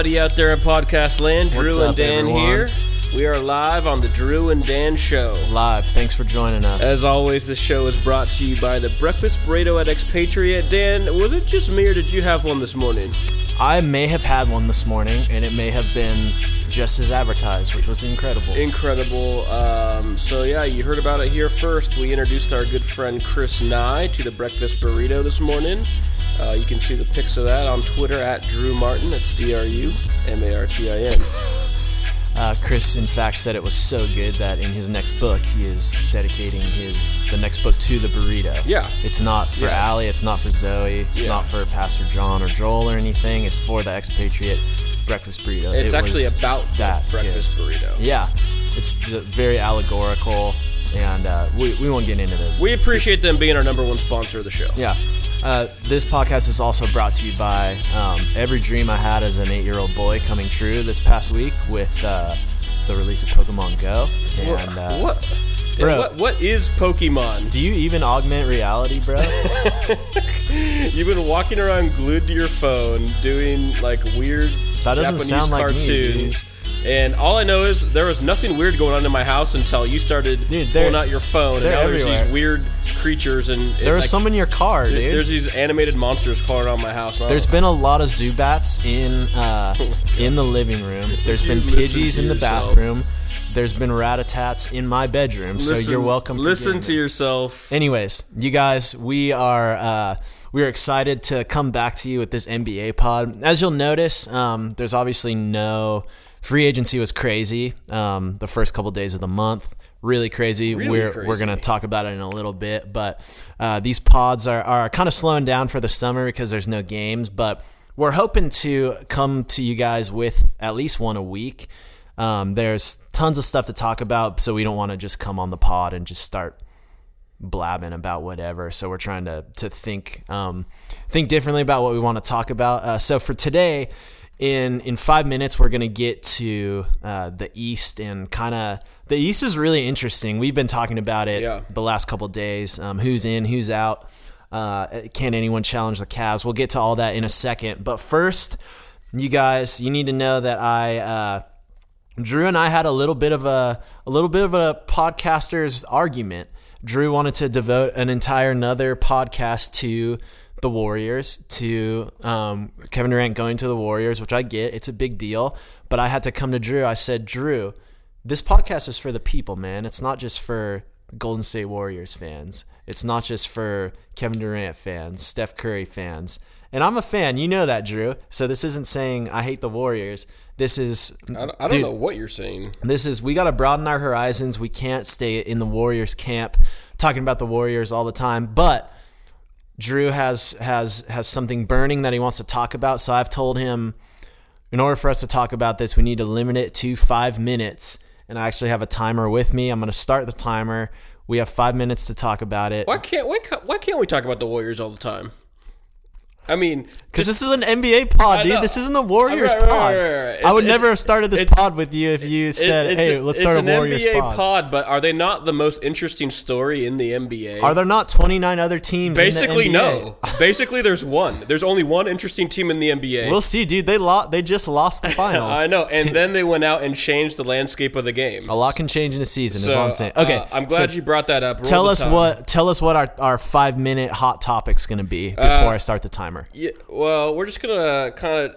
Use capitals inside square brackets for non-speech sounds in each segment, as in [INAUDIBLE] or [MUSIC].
everybody out there in podcast land. What's Drew and up, Dan everyone? here. We are live on the Drew and Dan Show. Live. Thanks for joining us. As always, this show is brought to you by the Breakfast Burrito at Expatriate. Dan, was it just me or did you have one this morning? I may have had one this morning, and it may have been just as advertised, which was incredible. Incredible. Um, so, yeah, you heard about it here first. We introduced our good friend Chris Nye to the Breakfast Burrito this morning. Uh, you can see the pics of that on Twitter at Drew Martin. That's D R U M A R T I N. [LAUGHS] Uh, Chris, in fact, said it was so good that in his next book, he is dedicating his the next book to the burrito. Yeah. It's not for Yeah. Allie. It's not for Zoe. It's Yeah. not for Pastor John or Joel or anything. It's for the expatriate breakfast burrito. It's It actually about that good. breakfast burrito. Yeah, it's the, very allegorical, and uh, we, we won't get into the We appreciate them being our number one sponsor of the show. Yeah. Uh, this podcast is also brought to you by um, every dream I had as an eight year old boy coming true this past week with uh, the release of Pokemon Go. And, uh, what? bro. What, what is Pokemon? Do you even augment reality, bro? [LAUGHS] You've been walking around glued to your phone doing like weird That doesn't Japanese sound like me, cartoons. And all I know is there was nothing weird going on in my house until you started Dude, pulling out your phone, and now there's these weird creatures and there was like, some in your car, dude. There's these animated monsters crawling around my house. There's been a lot of Zubats in uh, [LAUGHS] in the living room. [LAUGHS] There's been listen Pidgeys in the yourself. bathroom. There's been Rattatas in my bedroom. so you're welcome. Listen to it. yourself. Anyways, you guys, we are uh, we are excited to come back to you with this NBA pod. As you'll notice, um, there's obviously no free agency was crazy. Um, the first couple days of the month, really crazy. Really we're crazy. we're gonna talk about it in a little bit, but uh, these pods are are kind of slowing down for the summer because there's no games, but. We're hoping to come to you guys with at least one a week. Um, there's tons of stuff to talk about, so we don't want to just come on the pod and just start blabbing about whatever. So we're trying to to think um, think differently about what we want to talk about. Uh, so for today, in in five minutes, we're gonna get to uh, the East and kind of the East is really interesting. We've been talking about it Yeah. the last couple days. Um, who's in? Who's out? Uh, can anyone challenge the Cavs? We'll get to all that in a second. But first, you guys, you need to know that I. Uh, Drew and I had a little bit of a a little bit of a podcasters argument. Drew wanted to devote an entire another podcast to the Warriors, to um, Kevin Durant going to the Warriors, which I get. It's a big deal. But I had to come to Drew. I said, Drew, this podcast is for the people, man. It's not just for Golden State Warriors fans. It's not just for Kevin Durant fans, Steph Curry fans. And I'm a fan. You know that, Drew. So this isn't saying I hate the Warriors. This is I don't, I don't Dude, know what you're saying. this is we got to broaden our horizons. We can't stay in the Warriors camp talking about the Warriors all the time. But Drew has has has something burning that he wants to talk about. So I've told him in order for us to talk about this, we need to limit it to 5 minutes. And I actually have a timer with me. I'm going to start the timer. We have 5 minutes to talk about it. Why can't why, ca- why can't we talk about the Warriors all the time? I mean, Because this is an NBA pod, dude. This isn't the Warriors Right, pod. right, right. I would It's- never have started this pod with you if you said, "Hey, a- let's start a Warriors NBA pod." but are they not the most interesting story in the NBA? Are there not 29 other teams? Basically, in the NBA? no. Basically, there's one. There's only one interesting team in the NBA. We'll see, dude. They lost. They just lost the [LAUGHS] finals. I know, and then they went out and changed the landscape of the game. a lot can change in a season. is So, all I'm saying. Okay, uh, I'm glad so you brought that up. Roll Tell us time. what. Tell us what our, our five minute hot topic's going to be before Uh, I start the timer. Yeah, well, we're just gonna kind of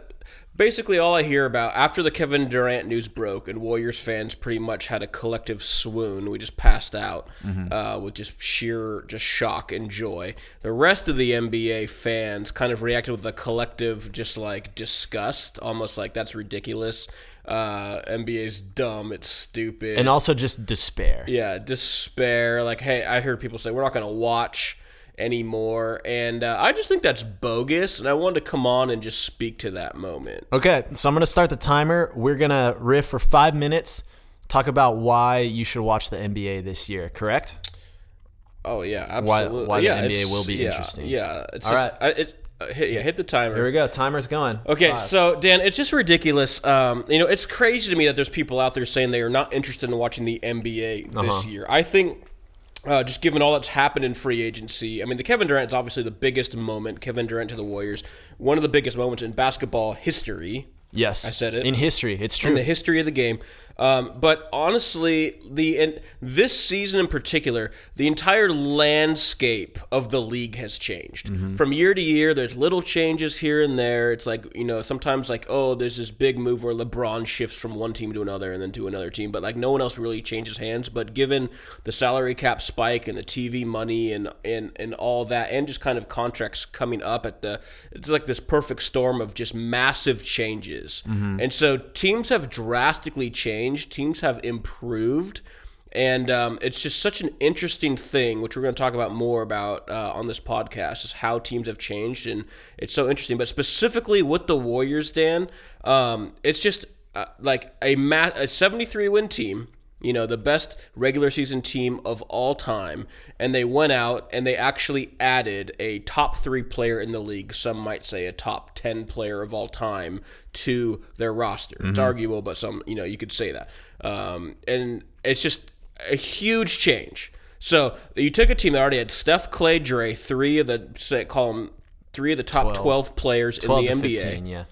basically all I hear about after the Kevin Durant news broke and Warriors fans pretty much had a collective swoon. We just passed out Mm-hmm. uh, with just sheer just shock and joy. The rest of the NBA fans kind of reacted with a collective just like disgust, almost like that's ridiculous. Uh, NBA's dumb. It's stupid. And also just despair. yeah, despair. Like, hey, I heard people say we're not gonna watch anymore, and uh, I just think that's bogus. And I wanted to come on and just speak to that moment. Okay, so I'm going to start the timer. We're going to riff for five minutes. Talk about why you should watch the NBA this year. Correct? Oh yeah, absolutely. why the yeah, NBA will be yeah, interesting. Yeah, it's All just, I, it's, uh, hit, yeah, hit the timer. Here we go. Timer's going. Okay, Five. so Dan, it's just ridiculous. Um, you know, it's crazy to me that there's people out there saying they are not interested in watching the NBA this Uh-huh. year. I think. Uh, just given all that's happened in free agency, I mean, the Kevin Durant is obviously the biggest moment. Kevin Durant to the Warriors, one of the biggest moments in basketball history. Yes, I said it. in history. It's true. in the history of the game. Um, but honestly, the and this season in particular, the entire landscape of the league has changed from year to year. There's little changes here and there. It's like you know sometimes like oh, there's this big move where LeBron shifts from one team to another and then to another team, but like no one else really changes hands. But given the salary cap spike and the TV money and and and all that, and just kind of contracts coming up at the, it's like this perfect storm of just massive changes. And so teams have drastically changed. Teams have improved. And um, it's just such an interesting thing, which we're going to talk about more about uh, on this podcast, is how teams have changed, and it's so interesting. But specifically with the Warriors, Dan, um, it's just uh, like a mat- a 73 win team, you know, the best regular season team of all time, and they went out and they actually added a top three player in the league. Some might say a top 10 player of all time to their roster. It's arguable, but some, you know, you could say that. Um, and it's just a huge change. So you took a team that already had Steph, Clay, Dre, three of the say, call them three of the top 12, 12. players 12 in the NBA 15, yeah.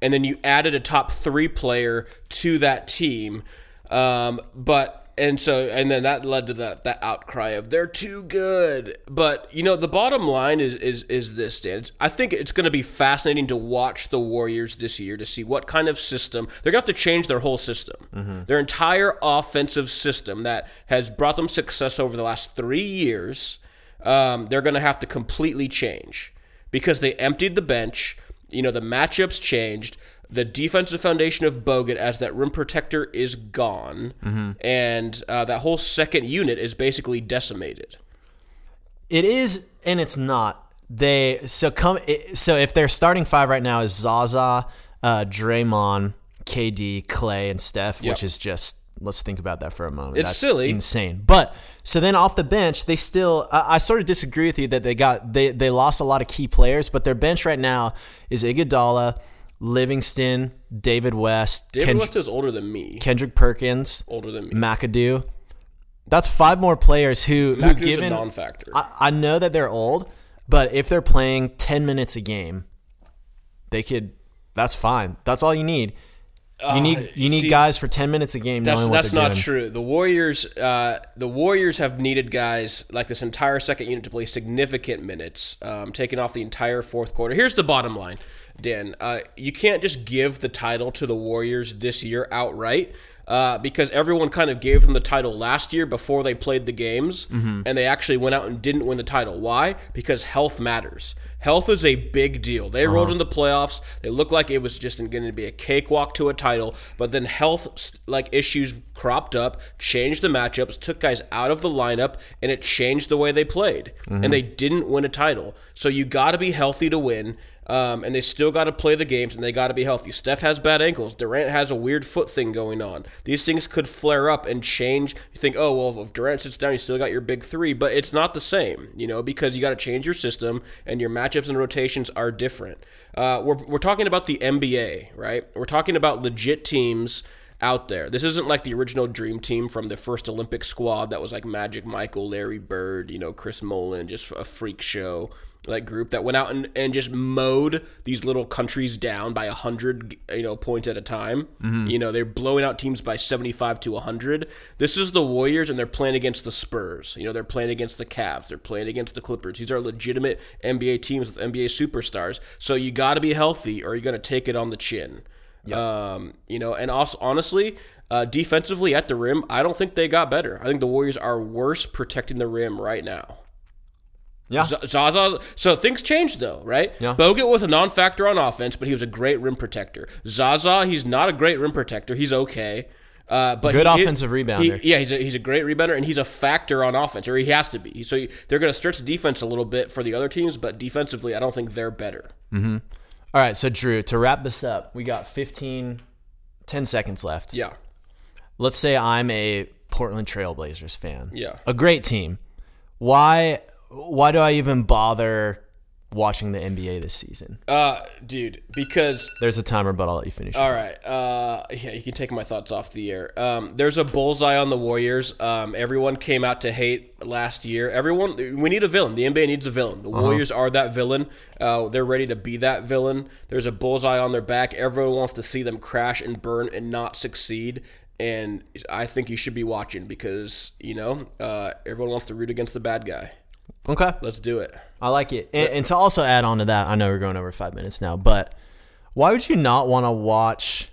and then you added a top three player to that team. Um, but and so and then that led to that that outcry of they're too good. But you know the bottom line is is is this, Dan. It's- I think it's going to be fascinating to watch the Warriors this year to see what kind of system they're going to have to change their whole system, their entire offensive system that has brought them success over the last three years. Um, they're going to have to completely change because they emptied the bench. You know, the matchups changed. The defensive foundation of Bogut as that rim protector is gone, and uh, that whole second unit is basically decimated. It is and it's not. They so come so if their starting five right now is Zaza, uh, Draymond, KD, Clay, and Steph, Yep. which is just let's think about that for a moment. It's That's silly. insane. But so then off the bench, they still. I, I sort of disagree with you that they got they they lost a lot of key players, but their bench right now is Iguodala, Livingston, David West, David Kend- West is older than me. Kendrick Perkins, Older than me. McAdoo. That's five more players who who McAdoo's given a non-factor. I, I know that they're old, but if they're playing 10 minutes a game, they could. That's fine. That's all you need. You need you need Uh, see, guys for 10 minutes a game That's what that's not doing. true. The Warriors, uh, the Warriors have needed guys like this entire second unit to play significant minutes, um, taking off the entire fourth quarter. Here's the bottom line, Dan. Uh, you can't just give the title to the Warriors this year outright. Uh, because everyone kind of gave them the title last year before they played the games, Mm-hmm. and they actually went out and didn't win the title. Why? Because health matters. Health is a big deal. They Uh-huh. rolled in the playoffs. They looked like it was just going to be a cakewalk to a title, but then health like issues cropped up, changed the matchups, took guys out of the lineup, and it changed the way they played. And they didn't win a title. So you got to be healthy to win. Um, and they still got to play the games and they got to be healthy. Steph has bad ankles. Durant has a weird foot thing going on. These things could flare up and change. You think, oh, well, if Durant sits down, you still got your big three, but it's not the same, you know, because you got to change your system and your matchups and rotations are different. Uh, we're, we're talking about the NBA, right? We're talking about legit teams out there. This isn't like the original Dream Team from the first Olympic squad that was like Magic Michael, Larry Bird, you know, Chris Mullin, just a freak show like group that went out and, and just mowed these little countries down by 100 you know points at a time. You know they're blowing out teams by 75 to 100 this is the warriors and they're playing against the spurs. You know they're playing against the Cavs. They're playing against the clippers. These are legitimate nba teams with nba superstars. So you got to be healthy or you're going to take it on the chin. Um, you know and also honestly uh, defensively at the rim i don't think they got better. I think the warriors are worse protecting the rim right now Yeah. Z- Zaza. So things changed though, right? Yeah. Bogut was a non-factor on offense, but he was a great rim protector. Zaza, he's not a great rim protector. He's okay. Uh, but Good he- offensive rebounder. he- yeah, he's a, he's a great rebounder, and he's a factor on offense, or he has to be. So they're going to stretch defense a little bit for the other teams, but defensively, I don't think they're better. All right, so Drew, to wrap this up, we got 15 10 seconds left. Yeah, Let's say I'm a Portland Trailblazers fan. Yeah. A great team. Why why do I even bother watching the NBA this season? Uh, dude, because There's a timer, but I'll let you finish. all right, uh, yeah, you can take my thoughts off the air. Um, there's a bullseye on the Warriors. Um, everyone came out to hate last year. Everyone, we need a villain. The NBA needs a villain. The Warriors are that villain. Uh, they're ready to be that villain. There's a bullseye on their back. Everyone wants to see them crash and burn and not succeed. And I think you should be watching because you know uh, everyone wants to root against the bad guy. Okay, Let's do it. I like it. And, and to also add on to that, I know we're going over five minutes now, but why would you not want to watch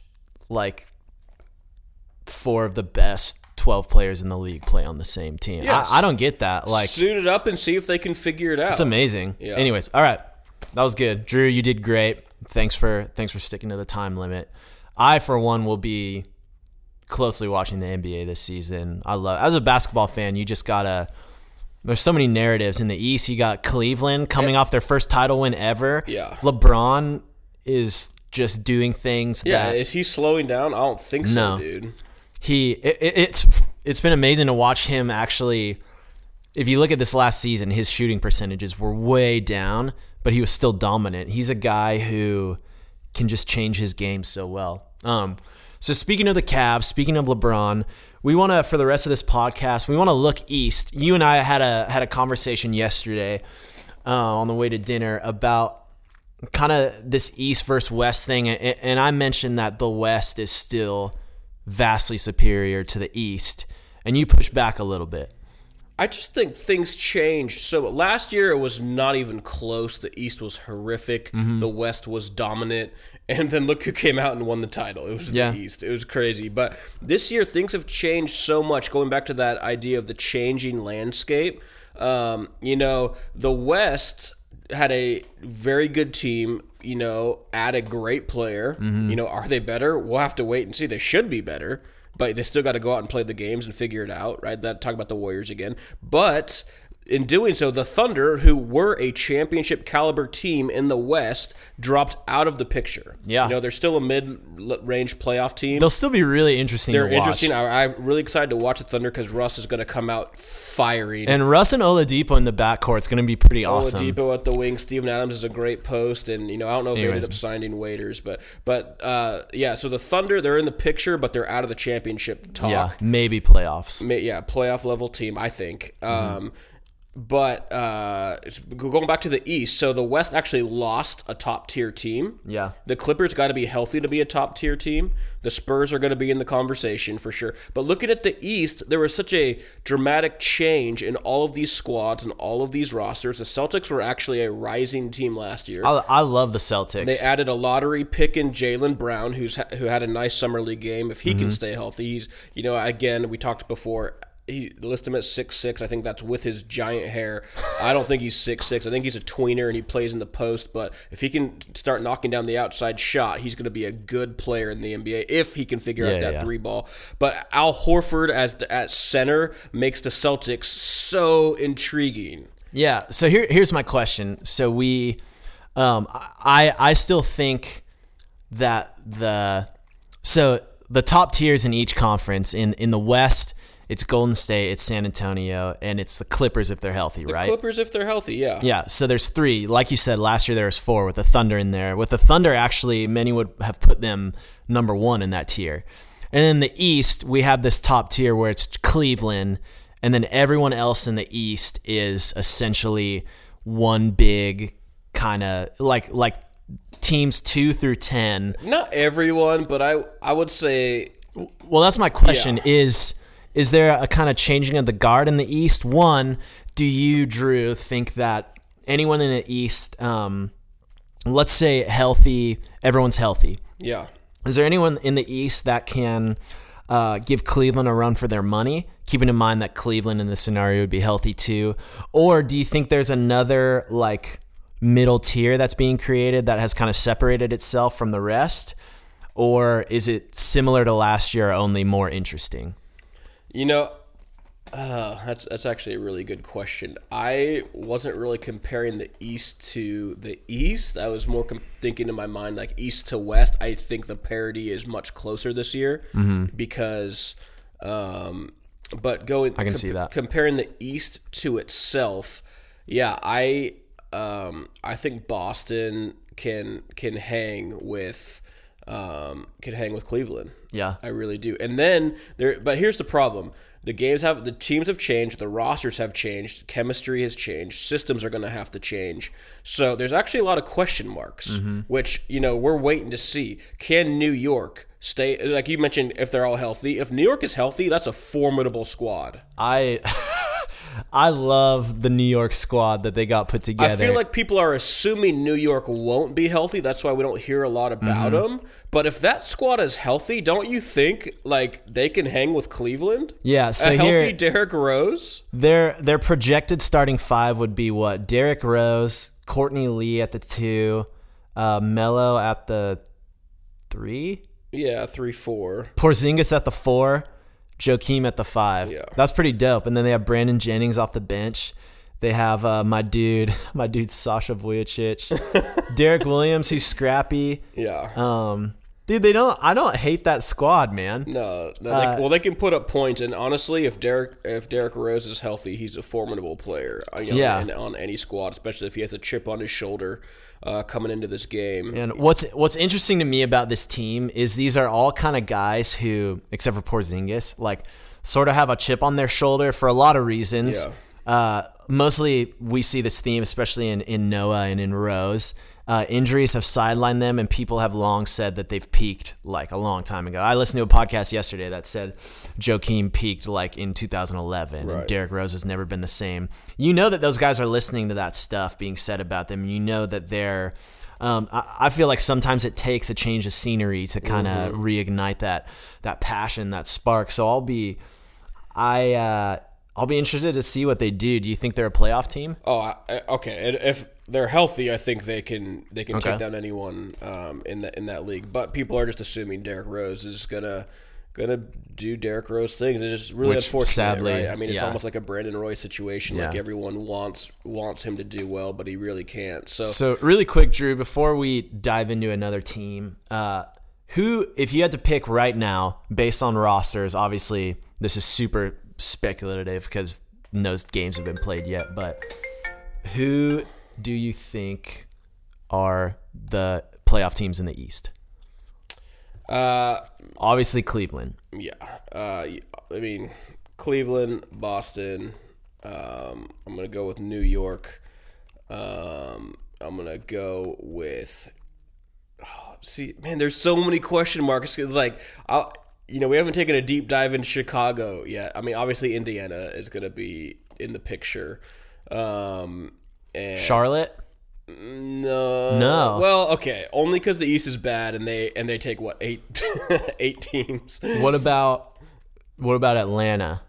like four of the best 12 players in the league play on the same team? Yes. I, I don't get that. Like, Suit it up and see if they can figure it out. It's amazing. Yeah. Anyways, all right, that was good, Drew. You did great. Thanks for thanks for sticking to the time limit. I, for one, will be closely watching the NBA this season. I love as a basketball fan. You just gotta. There's so many narratives in the East. You got Cleveland coming off their first title win ever. Yeah. LeBron is just doing things Yeah, that is he slowing down? I don't think so, dude. he it, it- it's it's been amazing to watch him actually if you look at this last season his shooting percentages were way down but he was still dominant he's a guy who can just change his game so well um so speaking of the Cavs speaking of LeBron we want to for the rest of this podcast we want to look east you and I had a had a conversation yesterday uh, on the way to dinner about kind of this East versus West thing, and, I mentioned that the West is still vastly superior to the East, and you push back a little bit. I just think things changed. So last year it was not even close. The East was horrific. Mm-hmm. The West was dominant. And then look who came out and won the title. It was Yeah. the East. It was crazy. But this year things have changed so much. Going back to that idea of the changing landscape, um, you know, the West had a very good team. You know, add a great player. Mm-hmm. You know, are they better? We'll have to wait and see. They should be better but they still got to go out and play the games and figure it out, right? That talk about the Warriors again. But in doing so, the Thunder, who were a championship caliber team in the West, dropped out of the picture. Yeah. you know they're still a mid-range playoff team. They'll still be really interesting They're to watch. interesting. I, I'm really excited to watch the Thunder because Russ is going to come out firing. And Russ and Oladipo in the backcourt is going to be pretty awesome. Oladipo at the wing. Steven Adams is a great post, and you know I don't know if they ended up signing Waiters, but but uh, yeah. So the Thunder, they're in the picture, but they're out of the championship talk. Yeah, maybe playoffs. Ma- yeah, playoff level team, I think. Mm-hmm. Um, but uh, going back to the East, so the West actually lost a top tier team. Yeah. The Clippers got to be healthy to be a top tier team. The Spurs are going to be in the conversation for sure. But looking at the East, there was such a dramatic change in all of these squads and all of these rosters. The Celtics were actually a rising team last year. I, I love the Celtics. They added a lottery pick in Jaylen Brown, who's ha- who had a nice summer league game. If he Mm-hmm. can stay healthy, he's you know again we talked before. He list him at six six. I think that's with his giant hair. I don't think he's six six. I think he's a tweener and he plays in the post. But if he can start knocking down the outside shot, he's going to be a good player in the NBA if he can figure Yeah, out that yeah. three ball. But Al Horford as the, at center makes the Celtics so intriguing. Yeah. So here, here's my question. So we, um, I, I still think that the, so the top tiers in each conference in in the West, it's Golden State, it's San Antonio, and it's the Clippers if they're healthy, right? Clippers if they're healthy, yeah. Yeah, so there's three. Like you said, last year there was four with the Thunder in there. With the Thunder, actually, many would have put them number one in that tier. And in the East, we have this top tier where it's Cleveland, and then everyone else in the East is essentially one big kind of like like teams two through ten. Not everyone, but I I would say Well, that's my question: Yeah. is is there a kind of changing of the guard in the East? One, do you, Drew, think that anyone in the East, um, let's say healthy, everyone's healthy? yeah. Is there anyone in the East that can uh, give Cleveland a run for their money, keeping in mind that Cleveland in this scenario would be healthy too? Or do you think there's another like middle tier that's being created that has kind of separated itself from the rest? Or is it similar to last year, only more interesting? You know, uh, that's that's actually a really good question. I wasn't really comparing the East to the East. I was more com- thinking in my mind like East to West. I think the parity is much closer this year because, um, but going I can see that. comparing the East to itself. Yeah, I um, I think Boston can can hang with um, could hang with Cleveland. Yeah. I really do. And then there, but here's the problem: the games have the teams have changed, the rosters have changed, chemistry has changed, systems are going to have to change. So there's actually a lot of question marks, Mm-hmm. which you know we're waiting to see. Can New York stay? Like you mentioned, if they're all healthy, if New York is healthy, that's a formidable squad. I [LAUGHS] I love the New York squad that they got put together. I feel like people are assuming New York won't be healthy. That's why we don't hear a lot about Mm-hmm. them. But if that squad is healthy, don't you think like they can hang with Cleveland? yeah. So a here healthy Derrick Rose. Their their projected starting five would be what? Derrick Rose, Courtney Lee at the two, uh, Melo at the three, Yeah, three four. Porzingis at the four, Joakim at the five. Yeah. That's pretty dope. And then they have Brandon Jennings off the bench. They have uh, my dude, [LAUGHS] my dude Sasha Vujacic, [LAUGHS] Derrick Williams, who's scrappy. Yeah. Um, dude, they don't. I don't hate that squad, man. No, no Uh, they, well, they can put up points, and honestly, if Derrick if Derrick Rose is healthy, he's a formidable player. uh, You know, Yeah. on any squad, especially if he has a chip on his shoulder uh, coming into this game. And what's what's interesting to me about this team is these are all kind of guys who, except for Porzingis, like sort of have a chip on their shoulder for a lot of reasons. Yeah. Uh, mostly, we see this theme, especially in in Noah and in Rose. Uh, injuries have sidelined them, and people have long said that they've peaked like a long time ago. I listened to a podcast yesterday that said Joakim peaked like in 2011, and Right. Derrick Rose has never been the same. You know that those guys are listening to that stuff being said about them. and You know that they're. Um, I, I feel like sometimes it takes a change of scenery to kind of reignite that that passion, that spark. So I'll be, I uh, I'll be interested to see what they do. Do you think they're a playoff team? Oh, I, I- okay. If they're healthy, I think they can they can Okay. take down anyone um, in that in that league. But people are just assuming Derrick Rose is gonna gonna do Derrick Rose things. It's just really Which, unfortunate. sadly, right? I mean, it's yeah. almost like a Brandon Roy situation. Like everyone wants wants him to do well, but he really can't. So, So really quick, Drew, before we dive into another team, uh, who, if you had to pick right now, based on rosters, obviously this is super speculative because no games have been played yet, but who do you think are the playoff teams in the East? uh, Obviously Cleveland. yeah. Uh, I mean, Cleveland, Boston. Um, I'm gonna go with New York. Um, I'm gonna go with. oh, see, man, there's so many question marks. It's like, i you know, we haven't taken a deep dive into Chicago yet. I mean, obviously Indiana is gonna be in the picture. Um, and Charlotte? no, No. Well, okay, only because the East is bad, and they and they take what eight [LAUGHS] eight teams. What about what about Atlanta?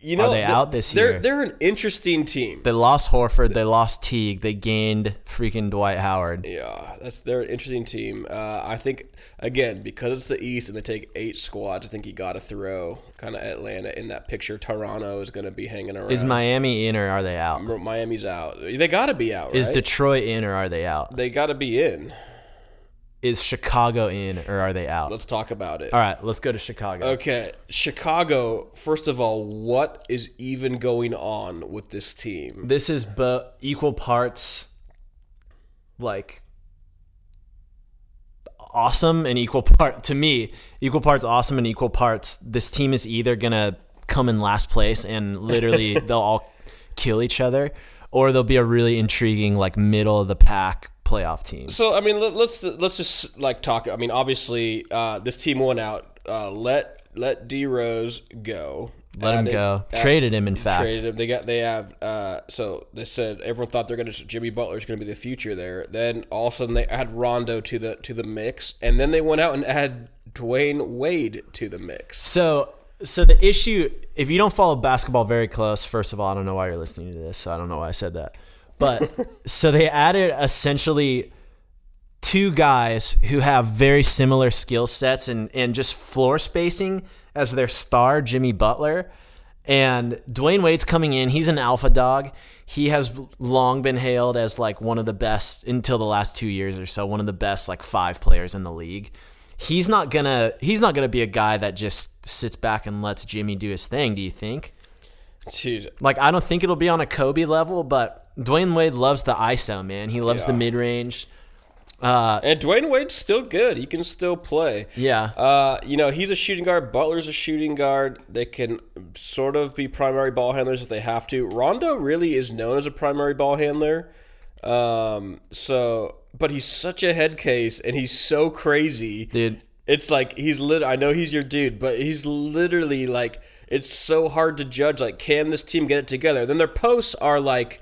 You know, they th- out this they're, year? They're an interesting team. They lost Horford, they lost Teague, they gained freaking Dwight Howard. Yeah, that's they're an interesting team. Uh, I think again because it's the East and they take eight squads. I think you got to throw kind of Atlanta in that picture. Toronto is going to be hanging around. Is Miami in or are they out? Miami's out? They got to be out. Is right? Detroit in or are they out? they got to be in. Is Chicago in or are they out? Let's talk about it. All right, let's go to Chicago. Okay, Chicago. First of all, what is even going on with this team? This is bo- equal parts like awesome and equal part to me, equal parts awesome and equal parts this team is either going to come in last place and literally [LAUGHS] they'll all kill each other or they'll be a really intriguing like middle of the pack playoff team. So I mean, let, let's let's just like talk. I mean, obviously, uh, this team won out. Uh, let let D Rose go. Let him go. add- Traded him in fact. Traded him. They got. They have. Uh, so they said everyone thought they're gonna. Jimmy Butler's gonna be the future there. Then all of a sudden they add Rondo to the to the mix, and then they went out and add Dwyane Wade to the mix. So, so the issue, if you don't follow basketball very close, first of all, I don't know why you're listening to this. So I don't know why I said that. But so they added essentially two guys who have very similar skill sets and, and just floor spacing as their star, Jimmy Butler. And Dwyane Wade's coming in. He's an alpha dog. He has long been hailed as like one of the best until the last two years or so, one of the best like five players in the league. He's not gonna he's not gonna be a guy that just sits back and lets Jimmy do his thing, do you think? Dude, Like I don't think it'll be on a Kobe level, but Dwyane Wade loves the ISO man. He loves the mid range. Uh, And Dwyane Wade's still good. He can still play. yeah, Uh, you know, he's a shooting guard. Butler's a shooting guard. They can sort of be primary ball handlers if they have to. Rondo really is known as a primary ball handler. Um, so, but he's such a head case and he's so crazy. dude. It's like he's lit. I know he's your dude, but he's literally like it's so hard to judge. Like, can this team get it together? Then their posts are like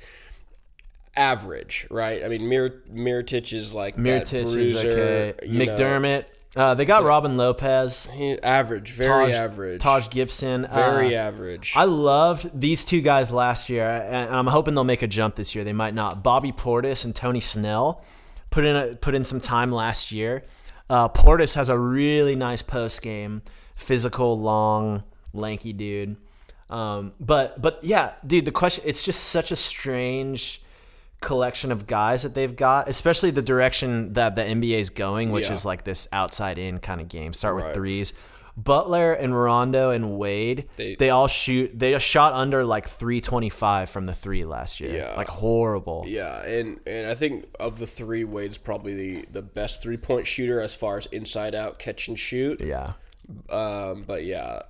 average, right? I mean, Mir Mirotic is like that Mirotic is bruiser, okay. McDermott. Uh, they got Robin Lopez. He- average, very Taj, average, Taj Gibson. very uh, average. I loved these two guys last year, and I'm hoping they'll make a jump this year. They might not. Bobby Portis and Tony Snell put in a, put in some time last year. Uh, Portis has a really nice post game, physical, long, lanky dude. Um, but but yeah, dude, the question it's just such a strange collection of guys that they've got, especially the direction that the NBA is going, which Yeah. is like this outside in kind of game. Start with Right. threes. Butler and Rondo and Wade, they, They- all shoot. They just shot under like 325 from the three last year. Yeah. Like horrible. yeah, and and I think of the three, Wade's probably the the best three point shooter as far as inside out catch and shoot. Yeah. Um, but yeah,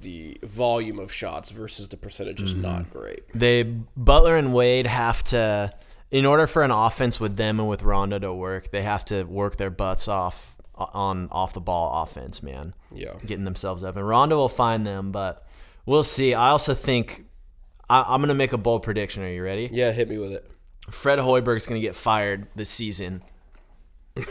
the volume of shots versus the percentage is Mm-hmm. not great. They Butler and Wade have to, in order for an offense with them and with Rondo to work, they have to work their butts off on off the ball offense, man. Yeah. getting themselves up. And Rondo will find them, but we'll see. I also think I, I'm going to make a bold prediction. Are you ready? Yeah, hit me with it. Fred Hoiberg's going to get fired this season. [LAUGHS]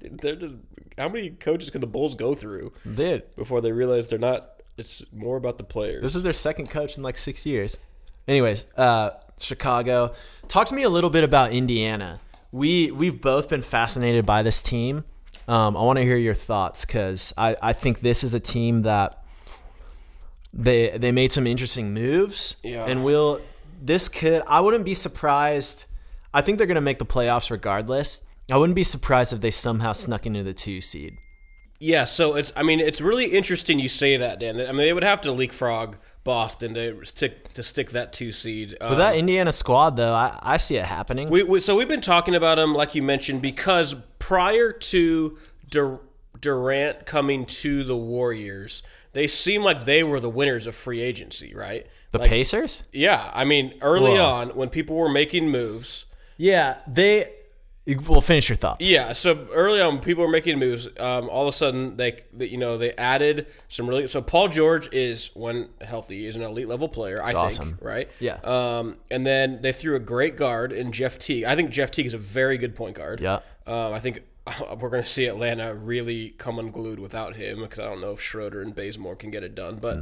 They're just, how many coaches can the Bulls go through Dude, before they realize they're not? It's more about the players. this is their second coach in like six years. Anyways, uh, Chicago. Talk to me a little bit about Indiana. We we've both been fascinated by this team. Um, I want to hear your thoughts because I, I think this is a team that they they made some interesting moves. Yeah. And will this could I wouldn't be surprised. I think they're gonna make the playoffs regardless. I wouldn't be surprised if they somehow snuck into the two seed. Yeah, so it's. I mean, it's really interesting you say that, Dan. I mean, they would have to leapfrog Boston to stick to stick that two seed. Um, But that Indiana squad though, I, I see it happening. we, we, so we've been talking about them, like you mentioned, because prior to Dur- Durant coming to the Warriors, they seem like they were the winners of free agency, right? the Like, Pacers? yeah, I mean, early Whoa. on when people were making moves. Yeah, they. Well, finish your thought. Yeah, so early on, people were making moves. Um, all of a sudden, they, they, you know, they added some really. So Paul George is, when healthy, is an elite level player. I think, right? Yeah. Um, and then they threw a great guard in Jeff Teague. I think Jeff Teague is a very good point guard. Yeah. Um, I think [LAUGHS] we're going to see Atlanta really come unglued without him because I don't know if Schroeder and Bazemore can get it done. But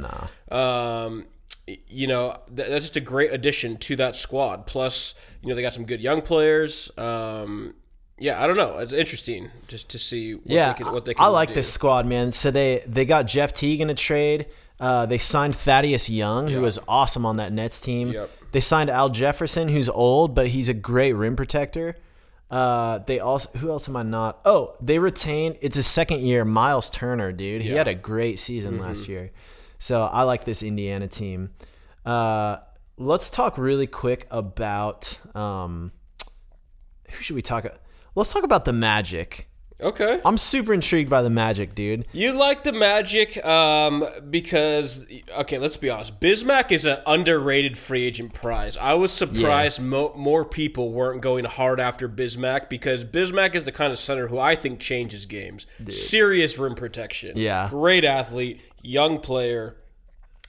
um, y- you know th- that's just a great addition to that squad. Plus, you know they got some good young players. Um, yeah, I don't know. It's interesting just to see what Yeah, they can, what they can I like do. this squad, man. So they they got Jeff Teague in a trade. Uh, they signed Thaddeus Young, who was awesome on that Nets team. Yep. They signed Al Jefferson, who's old, but he's a great rim protector. Uh, they also who else am I not? Oh, they retained. It's his second year. Miles Turner, dude, he Yeah. had a great season last year. So I like this Indiana team. Uh, let's talk really quick about um, who should we talk? About? Let's talk about the Magic. Okay. I'm super intrigued by the Magic, dude. You like the Magic um, because, okay, let's be honest. Bismack is an underrated free agent prize. I was surprised mo- more people weren't going hard after Bismack because Bismack is the kind of center who I think changes games. Serious rim protection. Yeah. Great athlete, young player.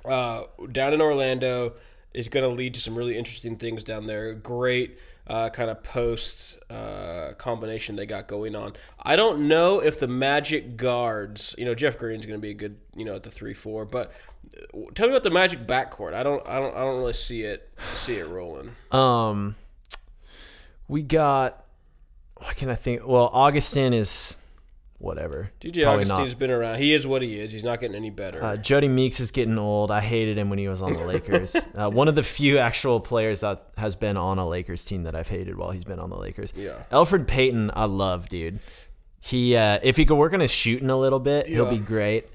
Uh, down in Orlando is going to lead to some really interesting things down there. Great uh, kind of post uh, combination they got going on. I don't know if the Magic guards, you know, Jeff Green's going to be a good, you know, at the three four, but uh, tell me about the Magic backcourt. I don't, I don't, I don't really see it, see it rolling. Um, we got. What can I think? Well, Augustin is whatever. DJ Probably Augustin's been around. He is what he is. He's not getting any better. Uh, Jody Meeks is getting old. I hated him when he was on the [LAUGHS] Lakers. uh, one of the few actual players that has been on a Lakers team that I've hated while he's been on the Lakers. Yeah. Elfrid Payton, I love, dude. He uh, if he could work on his shooting a little bit, he'll be great.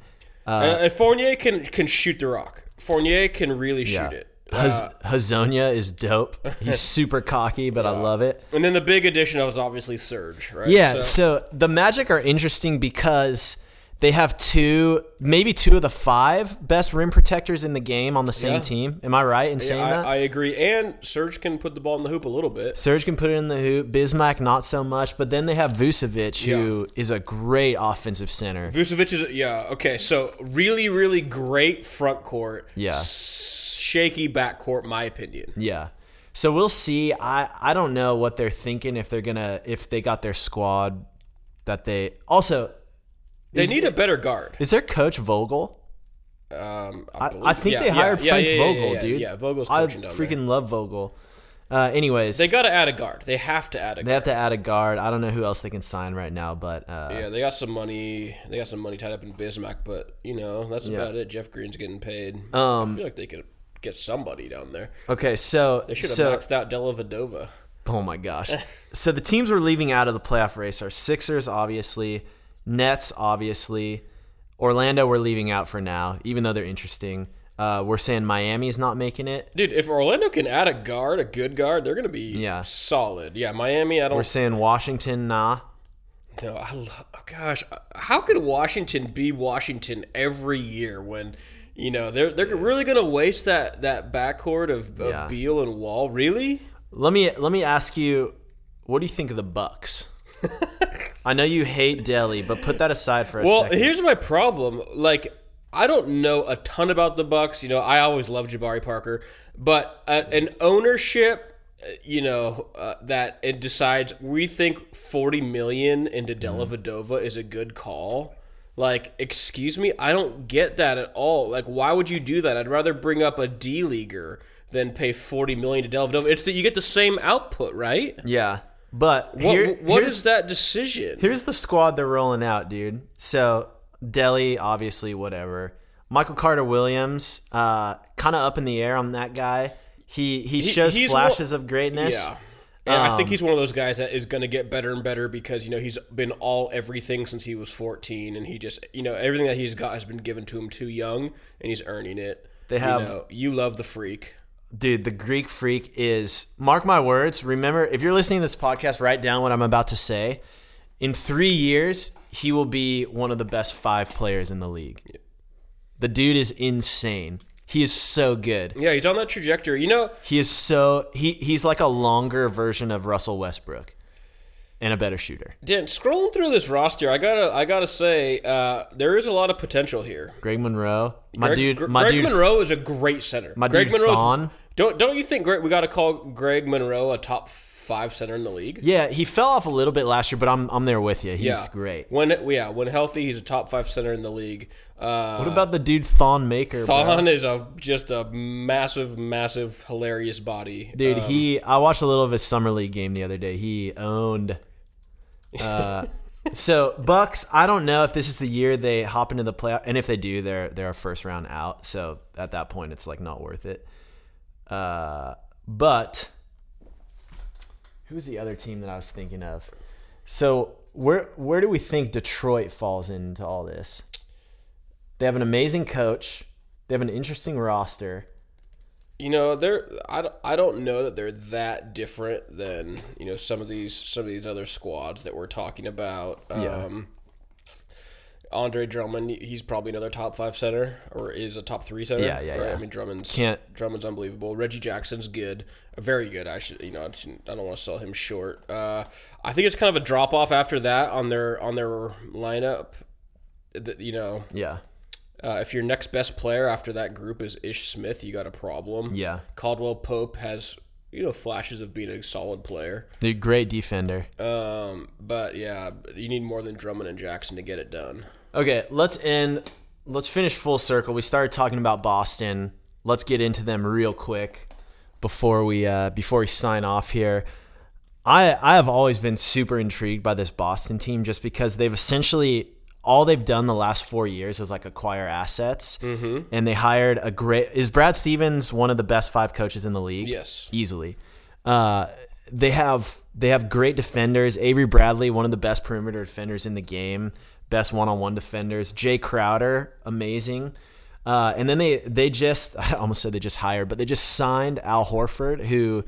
Uh, and Fournier can can shoot the rock. Fournier can really shoot Yeah. it. Haz- Hezonja is dope. He's [LAUGHS] super cocky, but I love it. And then the big addition was obviously Serge, right? Yeah, So- so the Magic are interesting because they have two, maybe two of the five best rim protectors in the game on the same Yeah. team. Am I right in saying I, that? I agree. And Serge can put the ball in the hoop a little bit. Serge can put it in the hoop. Bismack not so much, but then they have Vucevic, who is a great offensive center. Vucevic is yeah okay. So really, really great front court. Yeah. shaky back court, my opinion. Yeah. So we'll see. I I don't know what they're thinking if they're gonna if they got their squad that they also They Is- need a better guard. is their coach Vogel. Um, I, believe- I think yeah, they hired yeah, Frank yeah, Vogel, dude. Yeah, Vogel's I coaching down freaking there. love Vogel. Uh, anyways, They got to add a guard. They have to add a They guard. have to add a guard. I don't know who else they can sign right now, but uh, Yeah, they got some money. They got some money tied up in Bismack, but you know that's about it. Jeff Green's getting paid. Um, I feel like they could get somebody down there. okay. So They should have so maxed out Dellavedova. oh my gosh. [LAUGHS] so the teams we're leaving out of the playoff race are Sixers, obviously, Nets, obviously, Orlando. We're leaving out for now, even though they're interesting. Uh, we're saying Miami's not making it. Dude, if Orlando can add a guard, a good guard, they're gonna be Yeah. solid. Yeah, Miami. I don't We're saying Washington, nah. No, I love. Oh gosh, how could Washington be Washington every year when, you know, they're they're really gonna waste that that backcourt of, of Yeah. Beal and Wall? Really? Let me let me ask you, what do you think of the Bucks? I know you hate Delly, but put that aside for a Well, second. here's my problem. Like, I don't know a ton about the Bucks. You know, I always loved Jabari Parker, but uh, an ownership, uh, you know, uh, that it decides we think forty million into Della Mm-hmm. Vadova is a good call. Like, excuse me, I don't get that at all. Like, why would you do that? I'd rather bring up a D leaguer than pay forty million to Dellavedova. It's that you get the same output, right? yeah, but What, here, what is that decision? Here's the squad they're rolling out, dude. So Delly, obviously, whatever. Michael Carter Williams, uh, kind of up in the air on that guy. He he shows he's flashes one- of greatness. Yeah. And I think Um, he's one of those guys that is going to get better and better because you know he's been all everything since he was 14 and he just you know everything that he's got has been given to him too young and he's earning it. They have- you, know, you love the freak. Dude, the Greek freak is mark my words. Remember, if you're listening to this podcast, write down what I'm about to say. In three years, he will be one of the best five players in the league. The dude is insane. He is so good. Yeah, he's on that trajectory. You know, He is so he he's like a longer version of Russell Westbrook and a better shooter. Dan, scrolling through this roster, I gotta I gotta say uh, there is a lot of potential here. Greg Monroe, my Greg, dude, my Greg dude, Monroe is a great center. my Greg dude Monroe's- Fawn. Don't don't you think Greg, we got to call Greg Monroe a top five center in the league? Yeah, he fell off a little bit last year, but I'm I'm there with you. He's great. When yeah, when healthy, he's a top five center in the league. Uh, What about the dude Thon Maker? bro? Thon is a just a massive, massive, hilarious body. Dude, Um, he I watched a little of his summer league game the other day. He owned. Uh, [LAUGHS] so Bucks, I don't know if this is the year they hop into the playoff, and if they do, they're they're a first round out. So at that point, it's like not worth it. Uh, but who's the other team that I was thinking of? So where where do we think Detroit falls into all this? They have an amazing coach. They have an interesting roster. you know, they're I, don't- I don't know that they're that different than you know some of these some of these other squads that we're talking about. Yeah. Um, Andre Drummond, he's probably another top five center or is a top three center. Yeah, yeah, right? yeah. I mean, Drummond's Can't- Drummond's unbelievable. Reggie Jackson's good, very good. I should, you know, I, don't want to sell him short. Uh, I think it's kind of a drop off after that on their on their lineup. That you know, Yeah. uh, if your next best player after that group is Ish Smith, you got a problem. Yeah. Caldwell Pope has you know flashes of being a solid player, They're great defender. um, but yeah, you need more than Drummond and Jackson to get it done. Okay, let's end. Let's finish full circle. We started talking about Boston. Let's get into them real quick before we uh, before we sign off here. I I have always been super intrigued by this Boston team just because they've essentially all they've done the last four years is like acquire assets, mm-hmm. and they hired a great. Is Brad Stevens one of the best five coaches in the league? Yes. easily. Uh, they have they have great defenders. Avery Bradley, one of the best perimeter defenders in the game, best one-on-one defenders. Jae Crowder, amazing. Uh, and then they they just [LAUGHS] I almost said they just hired, but they just signed Al Horford, who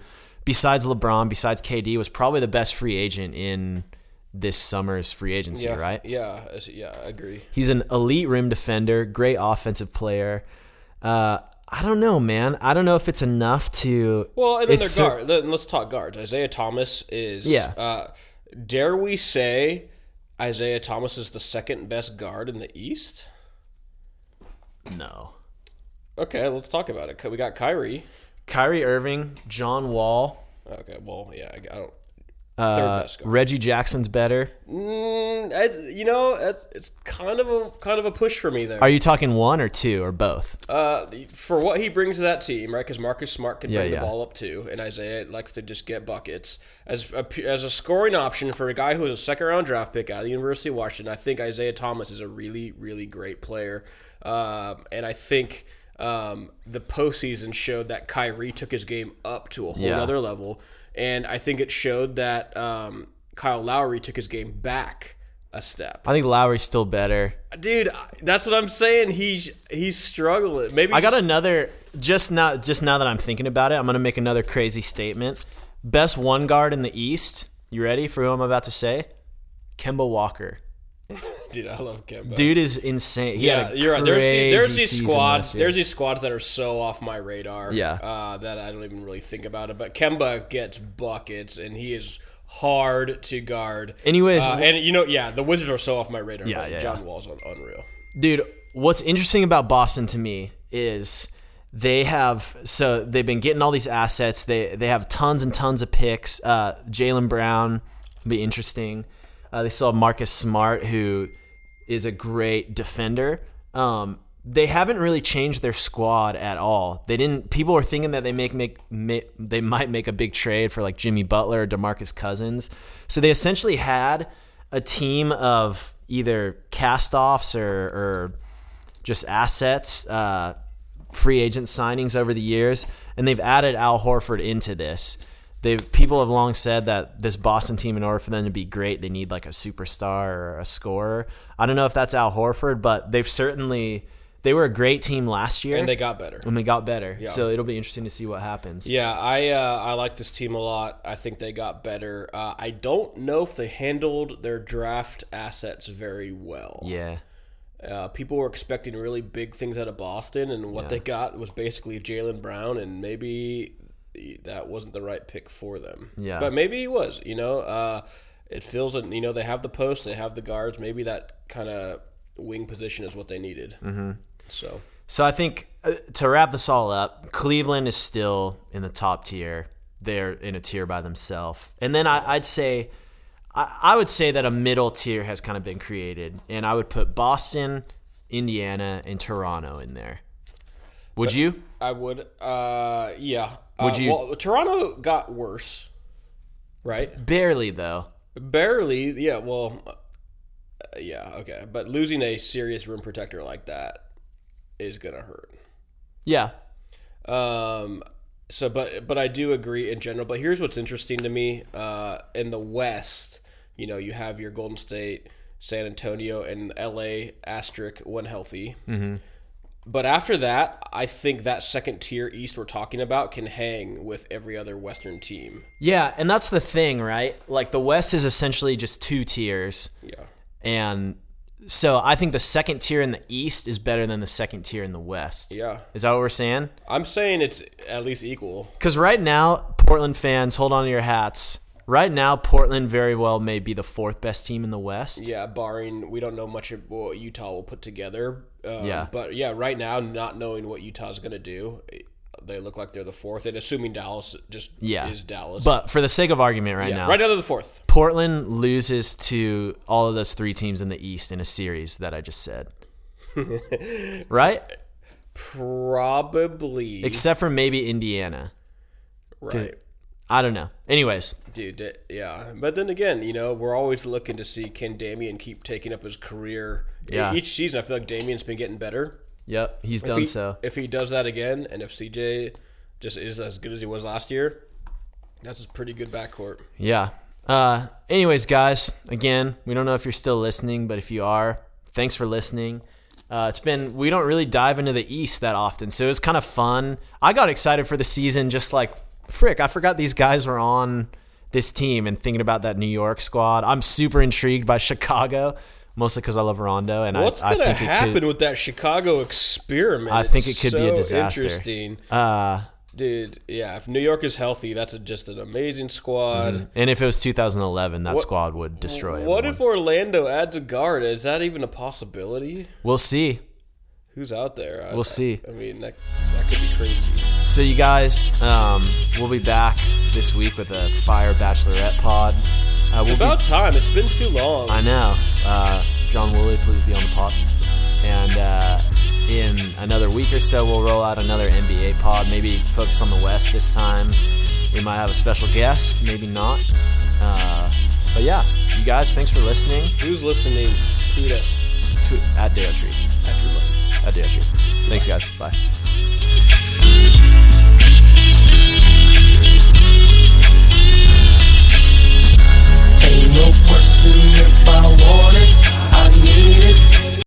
besides LeBron, besides KD, was probably the best free agent in this summer's free agency, yeah, right? Yeah, yeah, I agree. He's an elite rim defender, great offensive player. Uh, I don't know, man. I don't know if it's enough to. Well, and then it's their guard. Then let's talk guards. Isaiah Thomas is. Yeah. Uh, dare we say Isaiah Thomas is the second best guard in the East? No. Okay, let's talk about it. We got Kyrie. Kyrie Irving, John Wall, Okay, well, yeah, I I don't. Uh, Third best guard. Reggie Jackson's better. Mm, as- you know, it's, it's kind of a kind of a push for me there. Are you talking one or two or both? Uh, for what he brings to that team, right? Because Marcus Smart can Yeah, bring yeah. the ball up too, and Isaiah likes to just get buckets as a, as a scoring option for a guy who was a second round draft pick out of the University of Washington. I think Isaiah Thomas is a really really great player, um, and I think. Um, the postseason showed that Kyrie took his game up to a whole Yeah. other level, and I think it showed that um, Kyle Lowry took his game back a step. I think Lowry's still better. Dude, that's what I'm saying. He's he's struggling. Maybe I got another just now just now that I'm thinking about it, I'm gonna make another crazy statement. Best one guard in the East. You ready for who I'm about to say? Kemba Walker. [LAUGHS] dude. I love Kemba. Dude is insane. He Yeah, you're right. There's, there's these squads. There's these squads that are so off my radar. Yeah. uh, that I don't even really think about it. But Kemba gets buckets, and he is hard to guard. Anyways, uh, and you know, yeah, the Wizards are so off my radar. Yeah, yeah, John yeah. Wall's un- unreal. Dude, what's interesting about Boston to me is they have so they've been getting all these assets. They they have tons and tons of picks. Uh, Jaylen Brown be interesting. Uh, they still have Marcus Smart, who is a great defender. Um, they haven't really changed their squad at all. They didn't. People were thinking that they make make, ma they might make a big trade for like Jimmy Butler or Demarcus Cousins. So they essentially had a team of either cast-offs or, or just assets, uh, free agent signings over the years, and they've added Al Horford into this. They people have long said that this Boston team, in order for them to be great, they need like a superstar or a scorer. I don't know if that's Al Horford, but they've certainly they were a great team last year, And they got better. and they got better. So it'll be interesting to see what happens. Yeah, I uh, I like this team a lot. I think they got better. Uh, I don't know if they handled their draft assets very well. Yeah. Uh, people were expecting really big things out of Boston, and what they got was basically Jaylen Brown, and maybe that wasn't the right pick for them. Yeah. but maybe he was. You know, uh, it feels that you know they have the posts, they have the guards. Maybe that kind of wing position is what they needed. Mm-hmm. So So I think uh, to wrap this all up, Cleveland is still in the top tier. They're in a tier by themselves, and then I, I'd say, I, I would say that a middle tier has kind of been created, and I would put Boston, Indiana, and Toronto in there. Would you? I would, uh, yeah. Would Uh, you- Well, Toronto got worse, right? Barely though. Barely, yeah. Well, uh, yeah, okay. But losing a serious rim protector like that is gonna hurt. Yeah. Um. So, but but I do agree in general. But here's what's interesting to me. Uh, in the West, you know, you have your Golden State, San Antonio, and L.A. asterisk when healthy. Mm-hmm. But after that, I think that second tier East we're talking about can hang with every other Western team. Yeah, and that's the thing, right? Like the West is essentially just two tiers. Yeah. And so I think the second tier in the East is better than the second tier in the West. Yeah. Is that what we're saying? I'm saying it's at least equal. Because right now, Portland fans, hold on to your hats. Right now, Portland very well may be the fourth best team in the West. Yeah, barring we don't know much of what Utah will put together. Um, Yeah. But yeah, right now, not knowing what Utah's going to do, they look like they're the fourth. And assuming Dallas just Yeah. is Dallas. But for the sake of argument right yeah, now, right now they're the fourth. Portland loses to all of those three teams in the East in a series that I just said. [LAUGHS] right? Probably. Except for maybe Indiana. right. I don't know. Anyways, Dude, yeah. But then again, you know, we're always looking to see can Damian keep taking up his career. Yeah. Each season, I feel like Damian's been getting better. yep, he's If done he, so. If he does that again, and if CJ just is as good as he was last year, that's a pretty good backcourt. Yeah. Uh, anyways, guys, again, we don't know if you're still listening, but if you are, thanks for listening. Uh, it's been we don't really dive into the East that often, so it was kind of fun. I got excited for the season, just like frick. I forgot these guys were on this team, and thinking about that New York squad. I'm super intrigued by Chicago, mostly because I love Rondo, and What's I, I gonna think it happen could. with that Chicago experiment? I think it could be a disaster. Interesting, Uh, dude. Yeah, if New York is healthy, that's a, just an amazing squad. and if it was 2011, that squad would destroy. What everyone. if Orlando adds a guard? Is that even a possibility? We'll see. Who's out there? I, We'll see. I mean, that, that could be crazy. So you guys, um, we'll be back this week with a Fire Bachelorette pod. Uh, we'll About time. It's been too long. I know. Uh, John Woolley, please be on the pod. And uh, in another week or so, we'll roll out another NBA pod. Maybe focus on the West this time. We might have a special guest, maybe not. Uh, but yeah, you guys, thanks for listening. Who's listening? Tweet us at Dale Tree. at Drew at the issue. Thanks, guys. Bye. no if I